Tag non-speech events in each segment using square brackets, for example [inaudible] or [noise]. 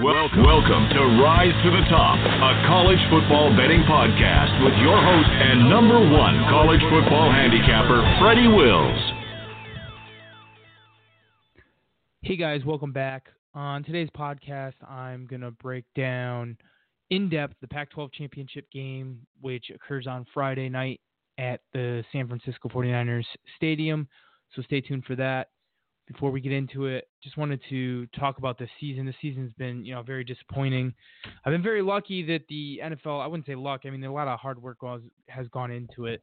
Welcome, welcome to Rise to the Top, a college football betting podcast with your host and number one college football handicapper, Freddy Wills. Hey guys, welcome back. On today's podcast, I'm going to break down in depth the Pac 12 championship game, which occurs on Friday night at the San Francisco 49ers Stadium. So stay tuned for that. Before we get into it, just wanted to talk about the season. The season's been, you know, very disappointing. I've been very lucky that the NFL, I wouldn't say luck, I mean, a lot of hard work has gone into it.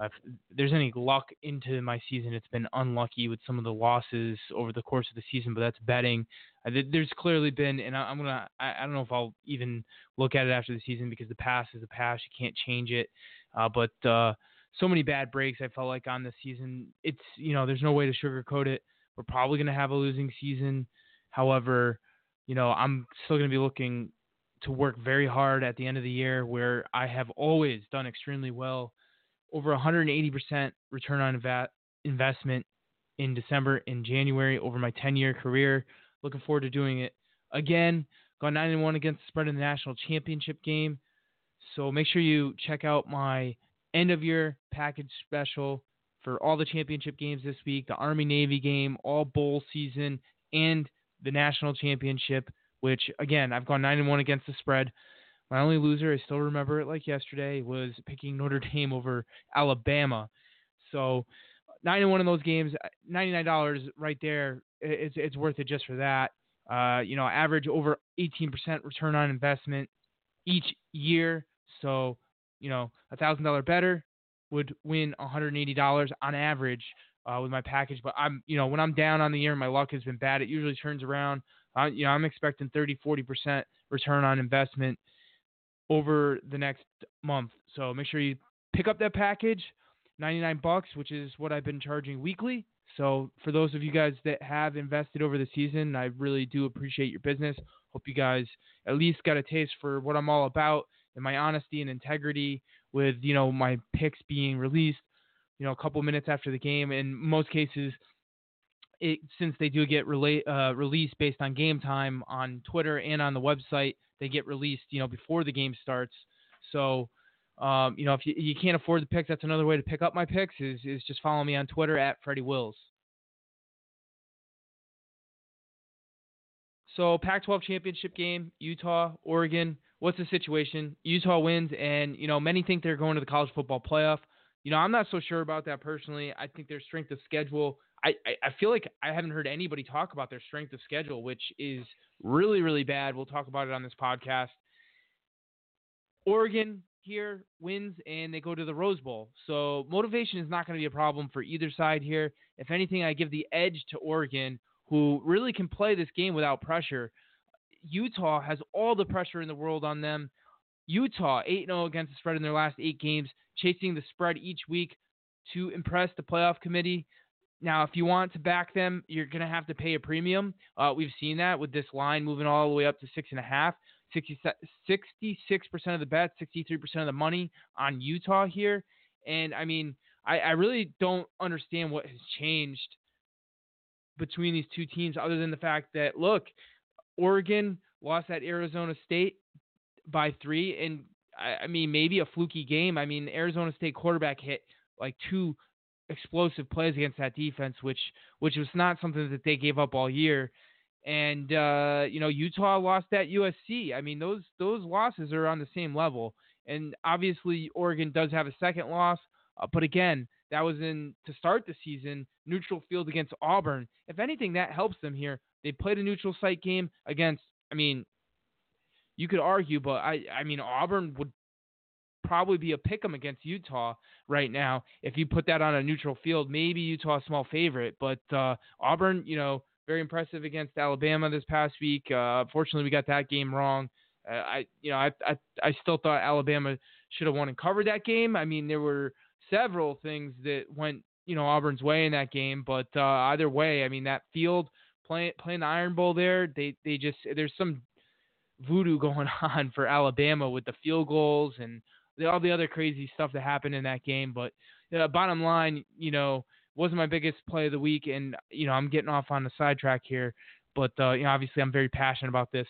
Uh, if there's any luck into my season, it's been unlucky with some of the losses over the course of the season, but that's betting. Uh, there's clearly been, and I, am gonna, I, I, don't know if I'll even look at it after the season because the past is the past. You can't change it. Uh, but uh, so many bad breaks I felt like on the season. It's, you know, there's no way to sugarcoat it. We're probably gonna have a losing season. However, you know, I'm still gonna be looking to work very hard at the end of the year where I have always done extremely well over 180% return on inv- investment in December and January over my 10 year career. Looking forward to doing it again. Gone 9 1 against the spread in the national championship game. So make sure you check out my end of year package special for all the championship games this week the Army Navy game, all bowl season, and the national championship, which again, I've gone 9 and 1 against the spread. My only loser, I still remember it like yesterday, was picking Notre [laughs] Dame over Alabama. So nine and one of those games, ninety nine dollars right there. It's it's worth it just for that. Uh, you know, average over eighteen percent return on investment each year. So you know, a thousand dollar better would win one hundred and eighty dollars on average uh, with my package. But I'm you know when I'm down on the year, my luck has been bad. It usually turns around. Uh, you know, I'm expecting 30, 40 percent return on investment over the next month. So make sure you pick up that package, 99 bucks, which is what I've been charging weekly. So for those of you guys that have invested over the season, I really do appreciate your business. Hope you guys at least got a taste for what I'm all about and my honesty and integrity with, you know, my picks being released, you know, a couple minutes after the game. In most cases, it, since they do get uh, released based on game time on Twitter and on the website, they get released, you know, before the game starts. So, um, you know, if you, you can't afford the picks, that's another way to pick up my picks is is just follow me on Twitter at Freddy Wills. So, Pac-12 championship game, Utah, Oregon. What's the situation? Utah wins, and you know many think they're going to the college football playoff. You know, I'm not so sure about that personally. I think their strength of schedule. I, I, I feel like I haven't heard anybody talk about their strength of schedule, which is really, really bad. We'll talk about it on this podcast. Oregon here wins and they go to the Rose Bowl. So motivation is not going to be a problem for either side here. If anything, I give the edge to Oregon, who really can play this game without pressure. Utah has all the pressure in the world on them. Utah 8 0 against the spread in their last eight games, chasing the spread each week to impress the playoff committee. Now, if you want to back them, you're going to have to pay a premium. Uh, we've seen that with this line moving all the way up to six and a half. 66% of the bets, 63% of the money on Utah here. And I mean, I, I really don't understand what has changed between these two teams other than the fact that, look, Oregon lost at Arizona State by three. And I, I mean, maybe a fluky game. I mean, Arizona State quarterback hit like two explosive plays against that defense, which which was not something that they gave up all year. And uh, you know, Utah lost at USC. I mean, those those losses are on the same level. And obviously, Oregon does have a second loss, uh, but again, that was in to start the season neutral field against Auburn. If anything, that helps them here. They played a neutral site game against. I mean, you could argue, but I I mean Auburn would probably be a pick 'em against Utah right now. If you put that on a neutral field, maybe Utah small favorite, but uh, Auburn, you know, very impressive against Alabama this past week. Uh, unfortunately, we got that game wrong. Uh, I, you know, I, I, I still thought Alabama should have won and covered that game. I mean, there were several things that went, you know, Auburn's way in that game, but uh, either way, I mean, that field playing playing the Iron Bowl there, they they just there's some voodoo [laughs] going on for Alabama with the field goals and the, all the other crazy stuff that happened in that game. But uh, bottom line, you know, wasn't my biggest play of the week, and you know, I'm getting off on the sidetrack here, but uh, you know, obviously, I'm very passionate about this.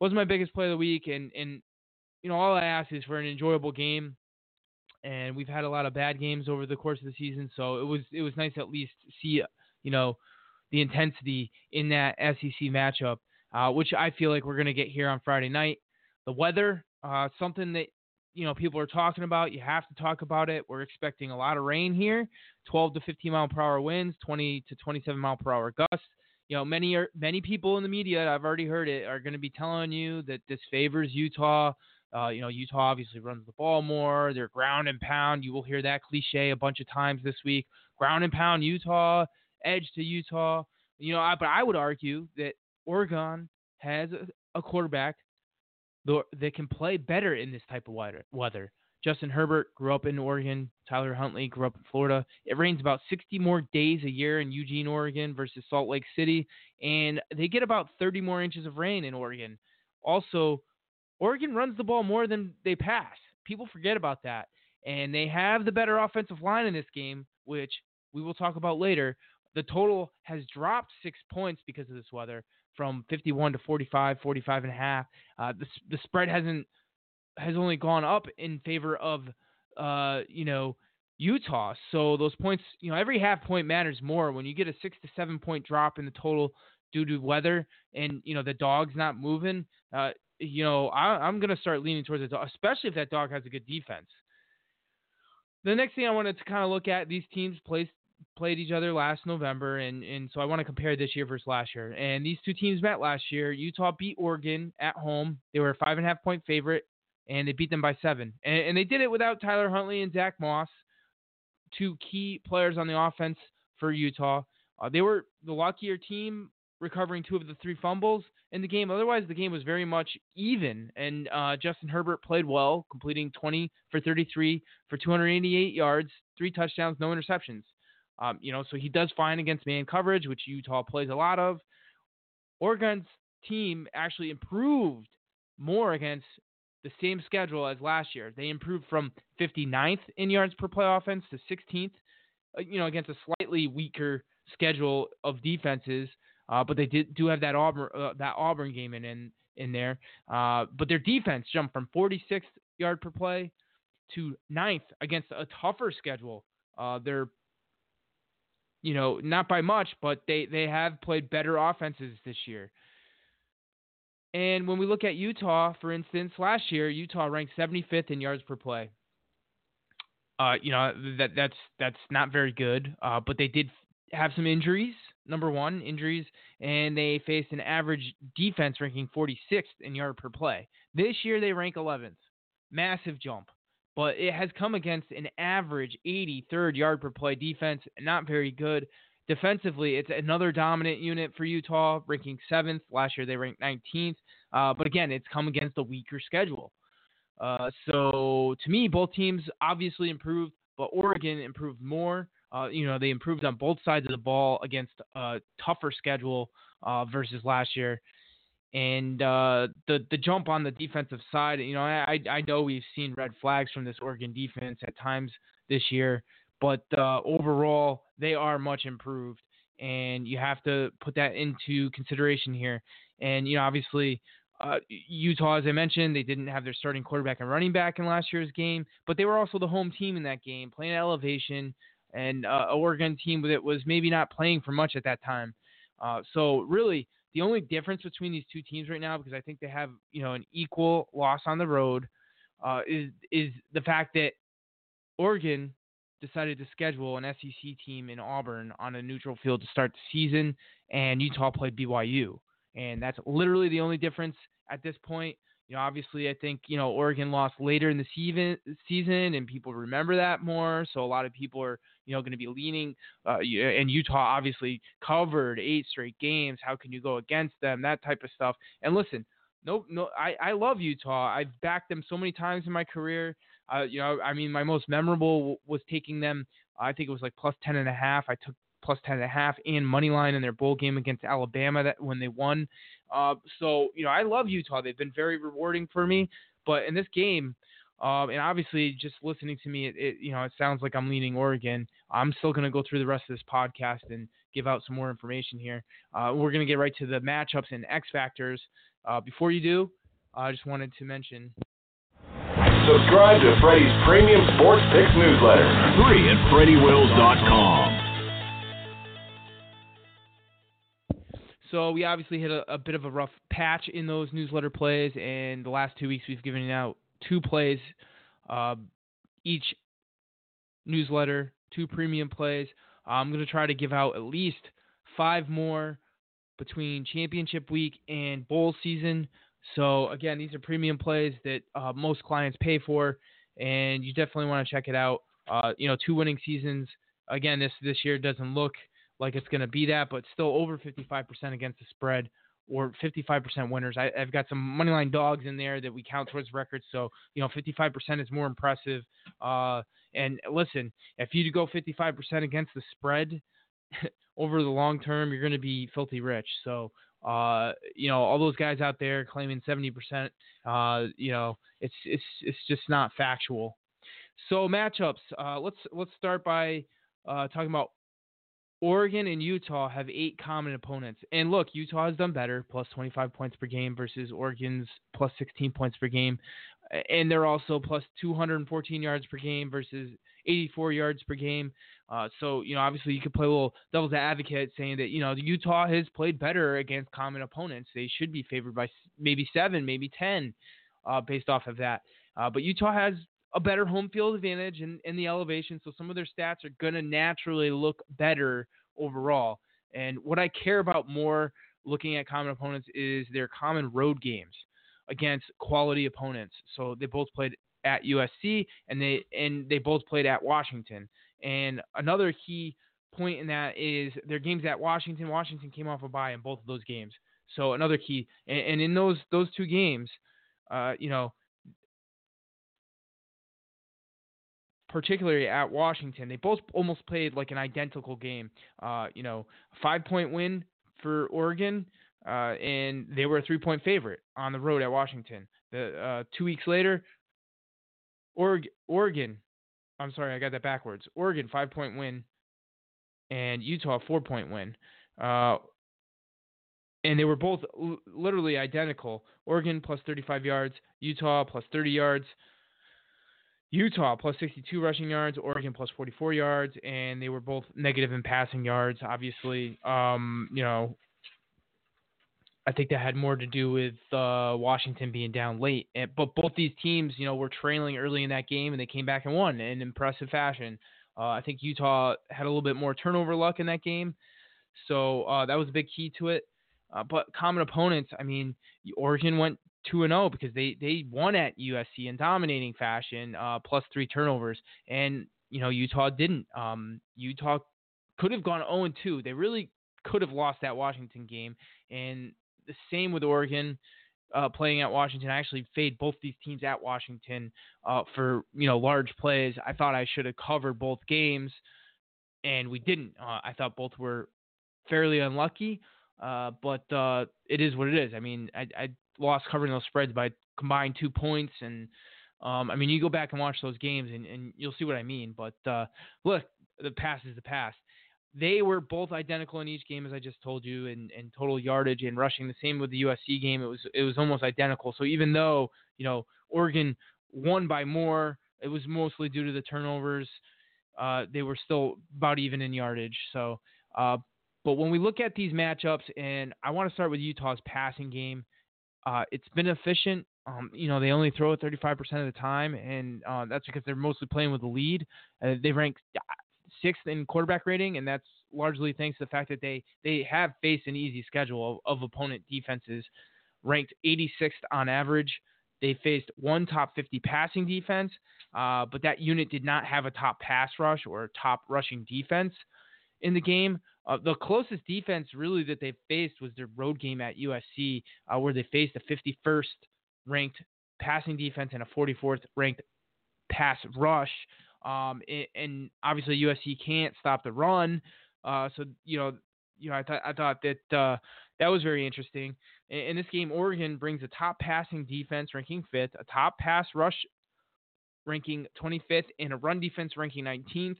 Wasn't my biggest play of the week, and and you know, all I ask is for an enjoyable game. And we've had a lot of bad games over the course of the season, so it was it was nice at least see, you know, the intensity in that SEC matchup, uh, which I feel like we're going to get here on Friday night. The weather, uh, something that you know people are talking about. You have to talk about it. We're expecting a lot of rain here, 12 to 15 mile per hour winds, 20 to 27 mile per hour gusts. You know, many are many people in the media. I've already heard it are going to be telling you that this favors Utah. Uh, you know, Utah obviously runs the ball more. They're ground and pound. You will hear that cliche a bunch of times this week. Ground and pound Utah, edge to Utah. You know, I, but I would argue that Oregon has a, quarterback that can play better in this type of weather. Justin Herbert grew up in Oregon. Tyler Huntley grew up in Florida. It rains about 60 more days a year in Eugene, Oregon versus Salt Lake City, and they get about 30 more inches of rain in Oregon. Also, Oregon runs the ball more than they pass. People forget about that. And they have the better offensive line in this game, which we will talk about later. The total has dropped six points because of this weather from 51 to 45, 45 and a half. Uh, the, the spread hasn't has only gone up in favor of uh, you know Utah. So those points, you know, every half point matters more when you get a six to seven point drop in the total due to weather and you know the dog's not moving. Uh, you know, I, am gonna start leaning towards the dog, especially if that dog has a good defense. The next thing I wanted to kind of look at these teams placed played each other last November, and, and so I want to compare this year versus last year. And these two teams met last year. Utah beat Oregon at home. They were a five and a half point favorite, and they beat them by seven. And, and they did it without Tyler Huntley and Zach Moss, two key players on the offense for Utah. Uh, they were the luckier team, recovering two of the three fumbles in the game. Otherwise, the game was very much even, and uh, Justin Herbert played well, completing 20 for 33 for 288 yards, three touchdowns, no interceptions. Um, you know, so he does fine against man coverage, which Utah plays a lot of. Oregon's team actually improved more against the same schedule as last year. They improved from 59th in yards per play offense to 16th, uh, you know, against a slightly weaker schedule of defenses. Uh, but they did do have that Auburn uh, that Auburn game in in, in there. Uh, but their defense jumped from 46th yard per play to ninth against a tougher schedule. Uh, their you know, not by much, but they, they have played better offenses this year. And when we look at Utah, for instance, last year Utah ranked 75th in yards per play. Uh, you know that that's that's not very good. Uh, but they did have some injuries. Number one, injuries, and they faced an average defense ranking 46th in yard per play. This year they rank 11th. Massive jump but it has come against an average 83rd yard per play defense, not very good. Defensively, it's another dominant unit for Utah, ranking seventh. Last year they ranked 19th, uh, but again, it's come against a weaker schedule. Uh, so to me, both teams obviously improved, but Oregon improved more. Uh, you know, they improved on both sides of the ball against a tougher schedule uh, versus last year. And uh, the the jump on the defensive side, you know, I I know we've seen red flags from this Oregon defense at times this year, but uh, overall they are much improved, and you have to put that into consideration here. And you know, obviously, uh, Utah, as I mentioned, they didn't have their starting quarterback and running back in last year's game, but they were also the home team in that game, playing at elevation, and uh, Oregon team that was maybe not playing for much at that time. Uh, so really, the only difference between these two teams right now, because I think they have you know an equal loss on the road, uh, is is the fact that Oregon decided to schedule an SEC team in Auburn on a neutral field to start the season, and Utah played BYU, and that's literally the only difference at this point. You know, obviously, I think you know Oregon lost later in the season, season, and people remember that more. So a lot of people are you know going to be leaning. Uh, and Utah obviously covered eight straight games. How can you go against them? That type of stuff. And listen, no, no, I I love Utah. I've backed them so many times in my career. Uh, you know, I mean, my most memorable was taking them. I think it was like plus ten and a half. I took plus ten and a half and money line in their bowl game against Alabama that when they won. Uh, so you know, I love Utah. They've been very rewarding for me. But in this game, um, and obviously, just listening to me, it, it, you know it sounds like I'm leaning Oregon. I'm still going to go through the rest of this podcast and give out some more information here. Uh, we're going to get right to the matchups and X factors. Uh, before you do, I just wanted to mention. Subscribe to Freddie's premium sports picks newsletter, free at FreddyWills.com. So we obviously hit a, a, bit of a rough patch in those newsletter plays, and the last two weeks we've given out two plays, uh, each newsletter, two premium plays. I'm going to try to give out at least five more between championship week and bowl season. So again, these are premium plays that uh, most clients pay for, and you definitely want to check it out. Uh, you know, two winning seasons. Again, this this year doesn't look like it's going to be that, but still over 55% against the spread or 55% winners. I, have got some moneyline dogs in there that we count towards records. So, you know, 55% is more impressive. Uh, and listen, if you go 55% against the spread [laughs] over the long term, you're going to be filthy rich. So, uh, you know, all those guys out there claiming 70%, uh, you know, it's, it's, it's just not factual. So matchups, uh, let's, let's start by, uh, talking about Oregon and Utah have eight common opponents. And look, Utah has done better, plus 25 points per game versus Oregon's plus 16 points per game. And they're also plus 214 yards per game versus 84 yards per game. Uh, so, you know, obviously you could play a little devil's advocate saying that, you know, Utah has played better against common opponents. They should be favored by maybe seven, maybe 10 uh, based off of that. Uh, but Utah has a better home field advantage in, in the elevation, so some of their stats are going to naturally look better overall. And what I care about more looking at common opponents is their common road games against quality opponents. So they both played at USC and they and they both played at Washington. And another key point in that is their games at Washington. Washington came off a bye in both of those games. So another key, and, and in those those two games, uh, you know, particularly at Washington, they both almost played like an identical game. Uh, you know, five point win for Oregon, uh, and they were a three point favorite on the road at Washington. The uh, two weeks later, Oregon, I'm sorry, I got that backwards. Oregon five point win, and Utah four point win. Uh, and they were both literally identical. Oregon plus 35 yards, Utah plus 30 yards. Utah plus 62 rushing yards, Oregon plus 44 yards, and they were both negative in passing yards. Obviously, um, you know, I think that had more to do with uh, Washington being down late. And, but both these teams, you know, were trailing early in that game, and they came back and won in impressive fashion. Uh, I think Utah had a little bit more turnover luck in that game, so uh, that was a big key to it. Uh, but common opponents, I mean, Oregon went two and zero oh because they they won at USC in dominating fashion, uh, plus three turnovers, and you know Utah didn't. Um, Utah could have gone zero oh and two. They really could have lost that Washington game, and the same with Oregon. Uh, playing at Washington, I actually fade both these teams at Washington uh, for you know large plays. I thought I should have covered both games, and we didn't. Uh, I thought both were fairly unlucky, uh, but uh, it is what it is. I mean, I, I lost covering those spreads by combined two points. And um, I mean, you go back and watch those games, and, and you'll see what I mean. But uh, look, the past is the past. They were both identical in each game, as I just told you, in total yardage and rushing. The same with the USC game; it was it was almost identical. So even though you know Oregon won by more, it was mostly due to the turnovers. Uh, they were still about even in yardage. So, uh, but when we look at these matchups, and I want to start with Utah's passing game. Uh, it's been efficient. Um, you know, they only throw it 35% of the time, and uh, that's because they're mostly playing with the lead. Uh, they rank uh, sixth in quarterback rating, and that's largely thanks to the fact that they they have faced an easy schedule of, of opponent defenses, ranked 86th on average They faced one top 50 passing defense, uh, but that unit did not have a top pass rush or top rushing defense in the game. Uh, the closest defense really that they faced was their road game at USC, uh, where they faced a 51st ranked passing defense and a 44th ranked pass rush. Um, and, and, obviously USC can't stop the run. Uh, so you know, you know, I thought I thought that uh, that was very interesting. In, in, this game, Oregon brings a top passing defense ranking fifth, a top pass rush ranking 25th, and a run defense ranking 19th.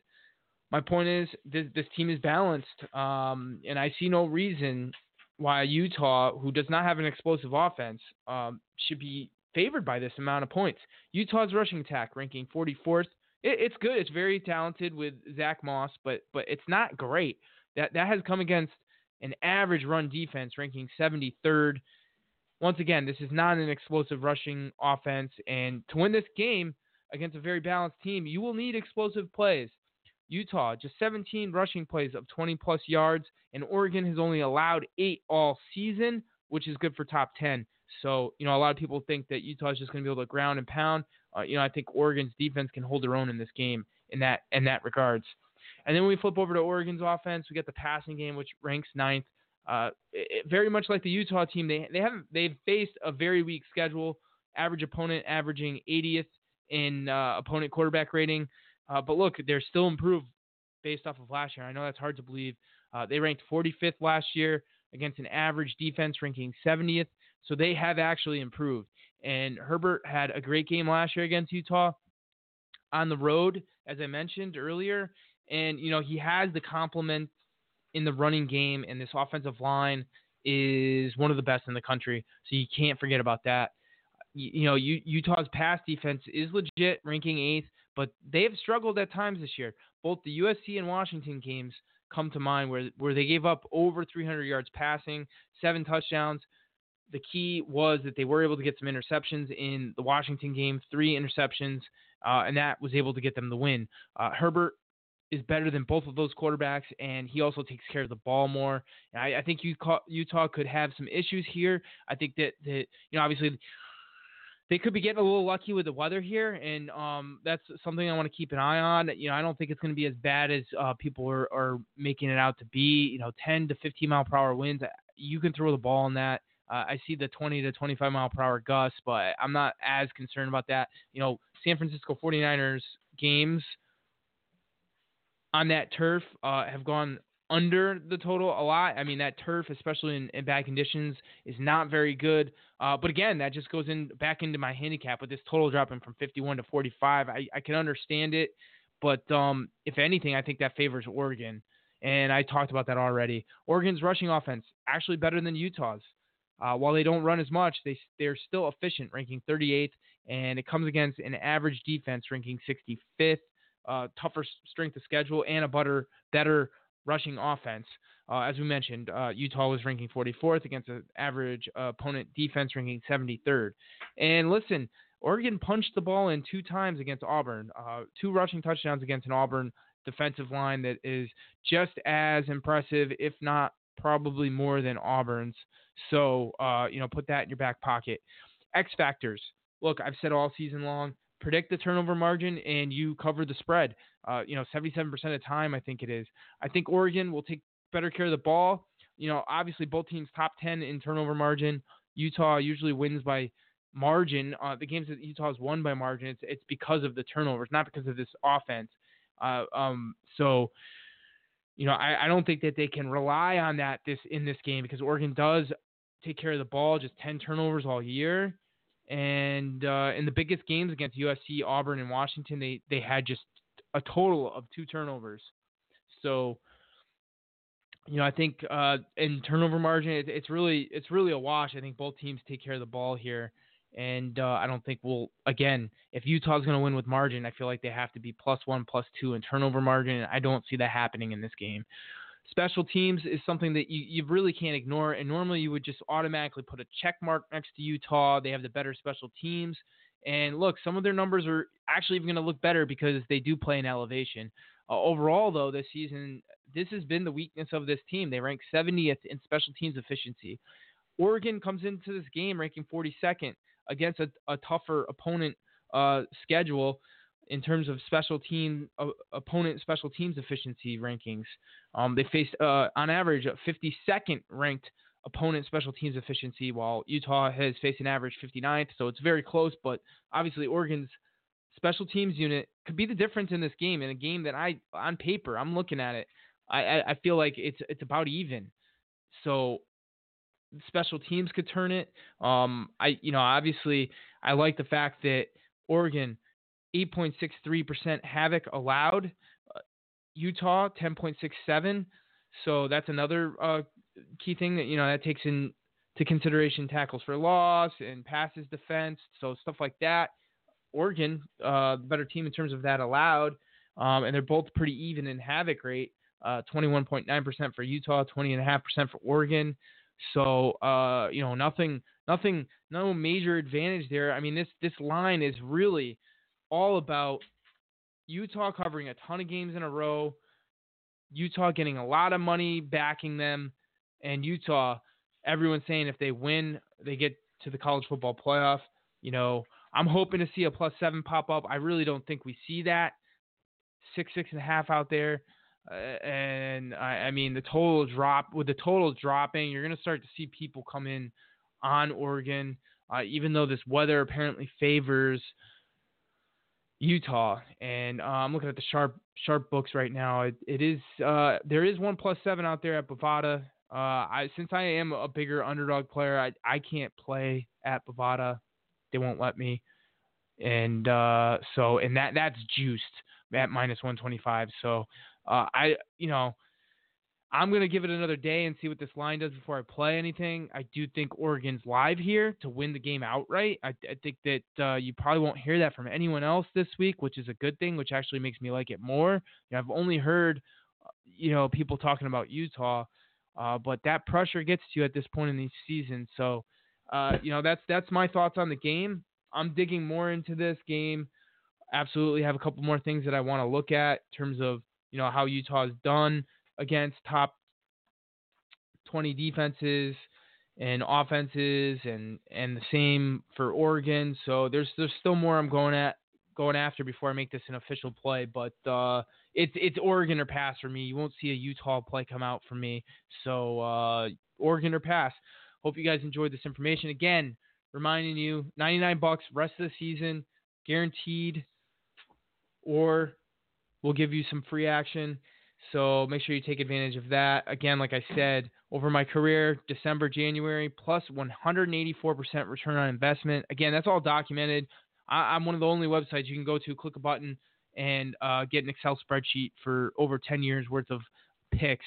My point is this this team is balanced, um, and I see no reason why Utah, who does not have an explosive offense, um, should be favored by this amount of points. Utah's rushing attack ranking 44th. It, it's good. It's very talented with Zach Moss, but but it's not great. That that has come against an average run defense ranking 73rd. Once again, this is not an explosive rushing offense, and to win this game against a very balanced team, you will need explosive plays. Utah, just 17 rushing plays of 20 plus yards, and Oregon has only allowed eight all season, which is good for top 10. So, you know, a lot of people think that Utah is just going to be able to ground and pound. Uh, you know, I think Oregon's defense can hold their own in this game in that in that regards. And then when we flip over to Oregon's offense. We get the passing game, which ranks ninth. Uh, it, very much like the Utah team, they they haven't they've faced a very weak schedule. Average opponent averaging 80th in uh, opponent quarterback rating. Uh, but look, they're still improved based off of last year. I know that's hard to believe. Uh, they ranked 45th last year against an average defense ranking 70th. So they have actually improved. And Herbert had a great game last year against Utah on the road, as I mentioned earlier. And, you know, he has the complement in the running game, and this offensive line is one of the best in the country. So you can't forget about that. You, you know, Utah's pass defense is legit, ranking eighth but they have struggled at times this year. Both the USC and Washington games come to mind where where they gave up over 300 yards passing, seven touchdowns. The key was that they were able to get some interceptions in the Washington game, three interceptions, uh, and that was able to get them the win. Uh, Herbert is better than both of those quarterbacks, and he also takes care of the ball more. I, I, think Utah, Utah could have some issues here. I think that that you know obviously they could be getting a little lucky with the weather here, and um, that's something I want to keep an eye on. You know, I don't think it's going to be as bad as uh, people are, are making it out to be. You know, 10 to 15 mile per hour winds. You can throw the ball in that. Uh, I see the 20 to 25 mile per hour gusts, but I'm not as concerned about that. You know, San Francisco 49ers games on that turf uh, have gone under the total a lot. I mean, that turf, especially in, in bad conditions, is not very good. Uh, but again, that just goes in back into my handicap with this total dropping from 51 to 45. I, I can understand it, but um, if anything, I think that favors Oregon. And I talked about that already. Oregon's rushing offense actually better than Utah's. Uh, while they don't run as much, they they're still efficient, ranking 38th, and it comes against an average defense ranking 65th. Uh, tougher strength of schedule and a better better rushing offense. Uh, as we mentioned, uh, Utah was ranking 44th against an average uh, opponent defense ranking 73rd. And listen, Oregon punched the ball in two times against Auburn, uh, two rushing touchdowns against an Auburn defensive line that is just as impressive, if not probably more than Auburn's. So, uh, you know, put that in your back pocket. X factors. Look, I've said all season long, predict the turnover margin and you cover the spread. Uh, you know, 77% of the time, I think it is. I think Oregon will take better care of the ball. You know, obviously both teams top 10 in turnover margin. Utah usually wins by margin. Uh, the games that Utah has won by margin, it's, it's because of the turnovers, not because of this offense. Uh, um, so, you know, I, I don't think that they can rely on that this in this game because Oregon does take care of the ball, just 10 turnovers all year. And uh, in the biggest games against USC, Auburn, and Washington, they they had just a total of two turnovers. So, you know, I think uh, in turnover margin, it, it's really it's really a wash. I think both teams take care of the ball here, and uh, I don't think we'll again if Utah's going to win with margin, I feel like they have to be plus one, plus two in turnover margin. I don't see that happening in this game. Special teams is something that you, you really can't ignore, and normally you would just automatically put a check mark next to Utah. They have the better special teams. And look, some of their numbers are actually even going to look better because they do play in elevation. Uh, overall, though, this season, this has been the weakness of this team. They rank 70th in special teams efficiency. Oregon comes into this game ranking 42nd against a, a tougher opponent uh, schedule in terms of special team uh, opponent special teams efficiency rankings. Um, they faced uh, on average a 52nd ranked opponent special teams efficiency, while Utah has faced an average 59th. So it's very close, but obviously Oregon's special teams unit could be the difference in this game. In a game that I, on paper, I'm looking at it, I, I feel like it's it's about even. So special teams could turn it. Um, I you know obviously I like the fact that Oregon 8.63% havoc allowed, uh, Utah 10.67. So that's another uh, key thing that you know that takes into consideration tackles for loss and passes defense, so stuff like that. Oregon, uh, better team in terms of that allowed, um, and they're both pretty even in havoc rate. Uh, 21.9% for Utah, 20.5% for Oregon. So uh, you know nothing, nothing, no major advantage there. I mean this this line is really all about Utah covering a ton of games in a row, Utah getting a lot of money backing them, and Utah, everyone's saying if they win, they get to the college football playoff. You know, I'm hoping to see a plus seven pop up. I really don't think we see that. Six, six and a half out there. Uh, and I, I, mean, the total drop with the total dropping, you're going to start to see people come in on Oregon, uh, even though this weather apparently favors Utah. And uh, I'm looking at the sharp sharp books right now. It, it is uh, there is one plus seven out there at Bovada. Uh, I since I am a bigger underdog player, I I can't play at Bovada. They won't let me. And uh, so and that that's juiced at minus 125. So uh, I you know I'm gonna give it another day and see what this line does before I play anything. I do think Oregon's live here to win the game outright. I, I think that uh, you probably won't hear that from anyone else this week, which is a good thing, which actually makes me like it more. You know, I've only heard you know people talking about Utah uh, but that pressure gets to you at this point in the season. So, uh, you know, that's that's my thoughts on the game. I'm digging more into this game. Absolutely have a couple more things that I want to look at in terms of you know how Utah's done against top 20 defenses and offenses, and and the same for Oregon. So there's there's still more I'm going at going after before I make this an official play. But uh, it's it's Oregon or pass for me. You won't see a Utah play come out for me. So uh, Oregon or pass. Hope you guys enjoyed this information. Again, reminding you, 99 bucks rest of the season, guaranteed, or we'll give you some free action. So make sure you take advantage of that. Again, like I said, over my career, December, January, plus 184% return on investment. Again, that's all documented. I, am one of the only websites you can go to, click a button, and uh, get an Excel spreadsheet for over 10 years worth of picks.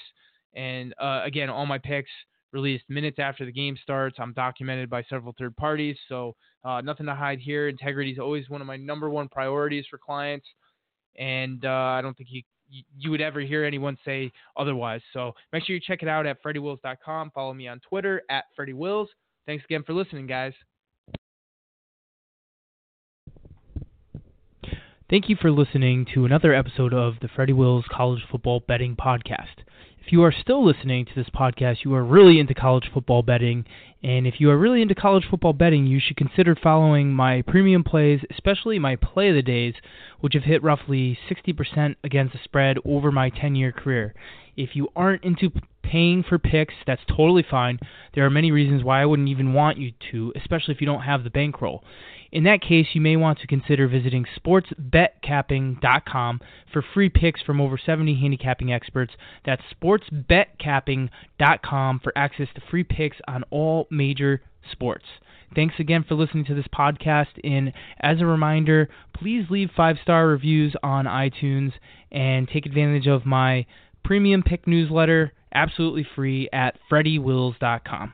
And uh, again, all my picks released minutes after the game starts. I'm documented by several third parties, so uh, nothing to hide here. Integrity is always one of my number one priorities for clients, and uh, I don't think you you would ever hear anyone say otherwise. So make sure you check it out at freddywills.com. Follow me on Twitter at freddywills. Thanks again for listening, guys. Thank you for listening to another episode of the Freddy Wills College Football Betting Podcast. If you are still listening to this podcast, you are really into college football betting. And if you are really into college football betting, you should consider following my premium plays, especially my play of the days, which have hit roughly 60% against the spread over my 10 year career. If you aren't into paying for picks, that's totally fine. There are many reasons why I wouldn't even want you to, especially if you don't have the bankroll. In that case, you may want to consider visiting sportsbetcapping.com for free picks from over 70 handicapping experts. That's sportsbetcapping.com for access to free picks on all major sports. Thanks again for listening to this podcast. And as a reminder, please leave five star reviews on iTunes and take advantage of my premium pick newsletter absolutely free at freddywills.com.